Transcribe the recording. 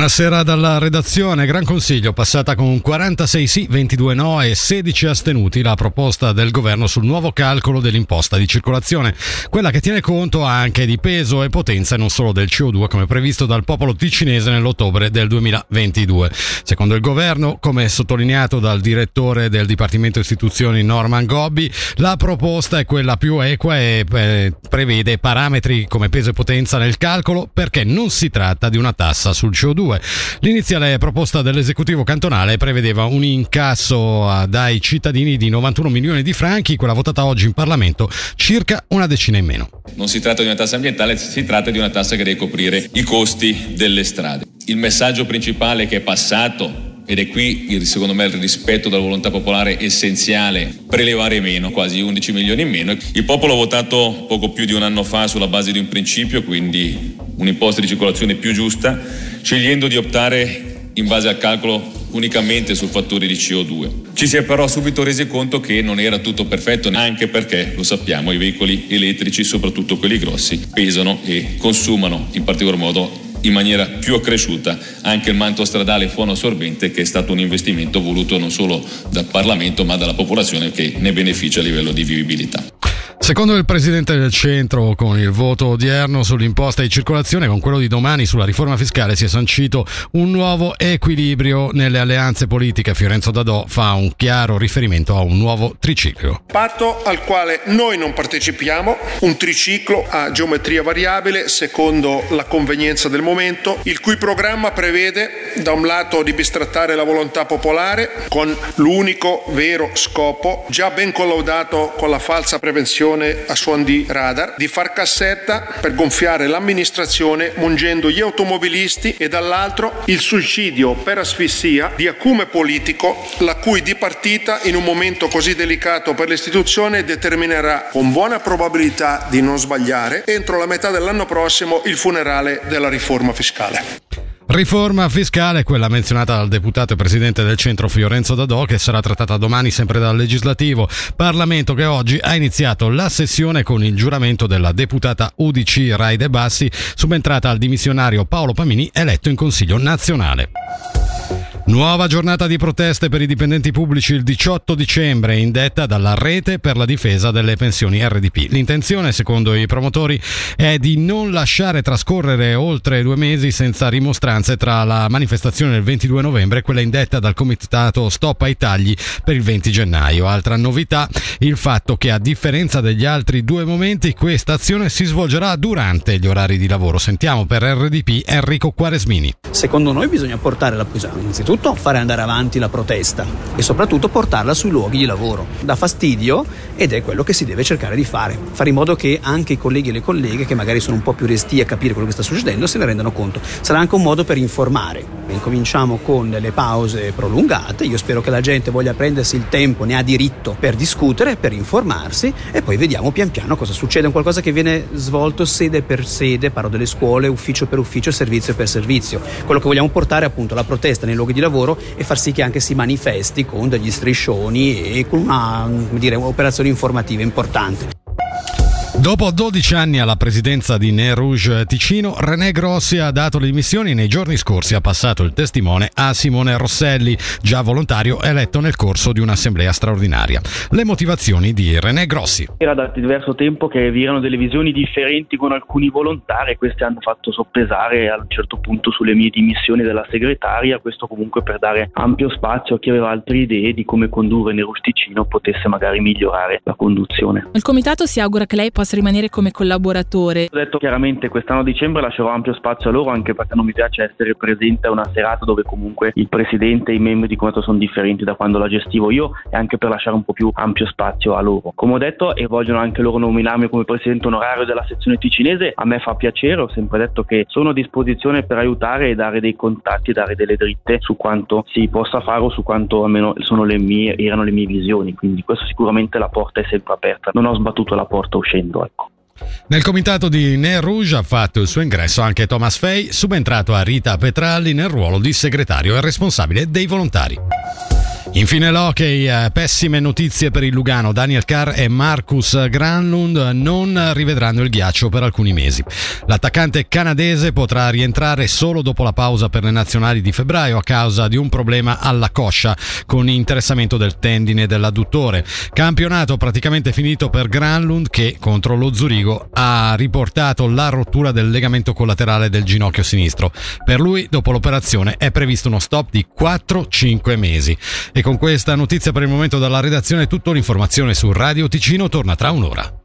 Buonasera dalla redazione. Gran Consiglio passata con 46 sì, 22 no e 16 astenuti la proposta del governo sul nuovo calcolo dell'imposta di circolazione, quella che tiene conto anche di peso e potenza e non solo del CO2 come previsto dal popolo ticinese nell'ottobre del 2022. Secondo il governo, come sottolineato dal direttore del Dipartimento Istituzioni Norman Gobbi, la proposta è quella più equa e eh, prevede parametri come peso e potenza nel calcolo perché non si tratta di una tassa sul CO2 L'iniziale proposta dell'esecutivo cantonale prevedeva un incasso dai cittadini di 91 milioni di franchi, quella votata oggi in Parlamento circa una decina in meno. Non si tratta di una tassa ambientale, si tratta di una tassa che deve coprire i costi delle strade. Il messaggio principale che è passato ed è qui secondo me il rispetto della volontà popolare essenziale, prelevare meno, quasi 11 milioni in meno. Il popolo ha votato poco più di un anno fa sulla base di un principio, quindi un'imposta di circolazione più giusta, scegliendo di optare in base al calcolo unicamente sul fattore di CO2. Ci si è però subito resi conto che non era tutto perfetto, anche perché, lo sappiamo, i veicoli elettrici, soprattutto quelli grossi, pesano e consumano in particolar modo in maniera più accresciuta anche il manto stradale fono assorbente che è stato un investimento voluto non solo dal Parlamento ma dalla popolazione che ne beneficia a livello di vivibilità. Secondo il presidente del centro, con il voto odierno sull'imposta di circolazione, con quello di domani sulla riforma fiscale, si è sancito un nuovo equilibrio nelle alleanze politiche. Fiorenzo Dadò fa un chiaro riferimento a un nuovo triciclo. Patto al quale noi non partecipiamo, un triciclo a geometria variabile secondo la convenienza del momento, il cui programma prevede da un lato di bistrattare la volontà popolare con l'unico vero scopo, già ben collaudato con la falsa prevenzione operazione a suon di radar, di far cassetta per gonfiare l'amministrazione mungendo gli automobilisti e dall'altro il suicidio per asfissia di acume politico la cui dipartita in un momento così delicato per l'istituzione determinerà con buona probabilità di non sbagliare entro la metà dell'anno prossimo il funerale della riforma fiscale. Riforma fiscale, quella menzionata dal deputato e presidente del centro Fiorenzo Dadò, che sarà trattata domani sempre dal legislativo. Parlamento che oggi ha iniziato la sessione con il giuramento della deputata UDC Raide Bassi, subentrata al dimissionario Paolo Pamini, eletto in Consiglio nazionale. Nuova giornata di proteste per i dipendenti pubblici il 18 dicembre, indetta dalla Rete per la difesa delle pensioni RDP. L'intenzione, secondo i promotori, è di non lasciare trascorrere oltre due mesi senza rimostranze tra la manifestazione del 22 novembre e quella indetta dal comitato Stop ai tagli per il 20 gennaio. Altra novità, il fatto che a differenza degli altri due momenti, questa azione si svolgerà durante gli orari di lavoro. Sentiamo per RDP Enrico Quaresmini. Secondo noi bisogna portare la innanzitutto innanzitutto fare andare avanti la protesta e soprattutto portarla sui luoghi di lavoro. Dà fastidio ed è quello che si deve cercare di fare, fare in modo che anche i colleghi e le colleghe che magari sono un po' più resti a capire quello che sta succedendo se ne rendano conto. Sarà anche un modo per informare. Incominciamo con le pause prolungate, io spero che la gente voglia prendersi il tempo, ne ha diritto per discutere, per informarsi e poi vediamo pian piano cosa succede, un qualcosa che viene svolto sede per sede, parlo delle scuole, ufficio per ufficio, servizio per servizio. Quello che vogliamo portare è appunto la protesta nei luoghi di lavoro lavoro e far sì che anche si manifesti con degli striscioni e con una dire, un'operazione informativa importante. Dopo 12 anni alla presidenza di Ne Rouge Ticino, René Grossi ha dato le dimissioni e nei giorni scorsi ha passato il testimone a Simone Rosselli, già volontario eletto nel corso di un'assemblea straordinaria. Le motivazioni di René Grossi. Era da diverso tempo che vi erano delle visioni differenti con alcuni volontari e questi hanno fatto soppesare a un certo punto sulle mie dimissioni della segretaria, questo comunque per dare ampio spazio a chi aveva altre idee di come condurre Ne Rouge Ticino potesse magari migliorare la conduzione. Il comitato si augura che lei possa possa rimanere come collaboratore? Ho detto chiaramente quest'anno a dicembre lascerò ampio spazio a loro anche perché non mi piace essere presente a una serata dove comunque il presidente e i membri di comitato sono differenti da quando la gestivo io e anche per lasciare un po' più ampio spazio a loro. Come ho detto e vogliono anche loro nominarmi come presidente onorario della sezione ticinese, a me fa piacere, ho sempre detto che sono a disposizione per aiutare e dare dei contatti, dare delle dritte su quanto si possa fare o su quanto almeno le mie, erano le mie visioni, quindi questo sicuramente la porta è sempre aperta, non ho sbattuto la porta uscendo ecco. Nel comitato di Ne Rouge ha fatto il suo ingresso anche Thomas Fay, subentrato a Rita Petralli nel ruolo di segretario e responsabile dei volontari. Infine l'hockey, eh, pessime notizie per il Lugano. Daniel Carr e Marcus Granlund non rivedranno il ghiaccio per alcuni mesi. L'attaccante canadese potrà rientrare solo dopo la pausa per le nazionali di febbraio a causa di un problema alla coscia con interessamento del tendine dell'adduttore. Campionato praticamente finito per Granlund che contro lo Zurigo ha riportato la rottura del legamento collaterale del ginocchio sinistro. Per lui dopo l'operazione è previsto uno stop di 4-5 mesi. E con questa notizia per il momento dalla redazione tutto l'informazione su Radio Ticino torna tra un'ora.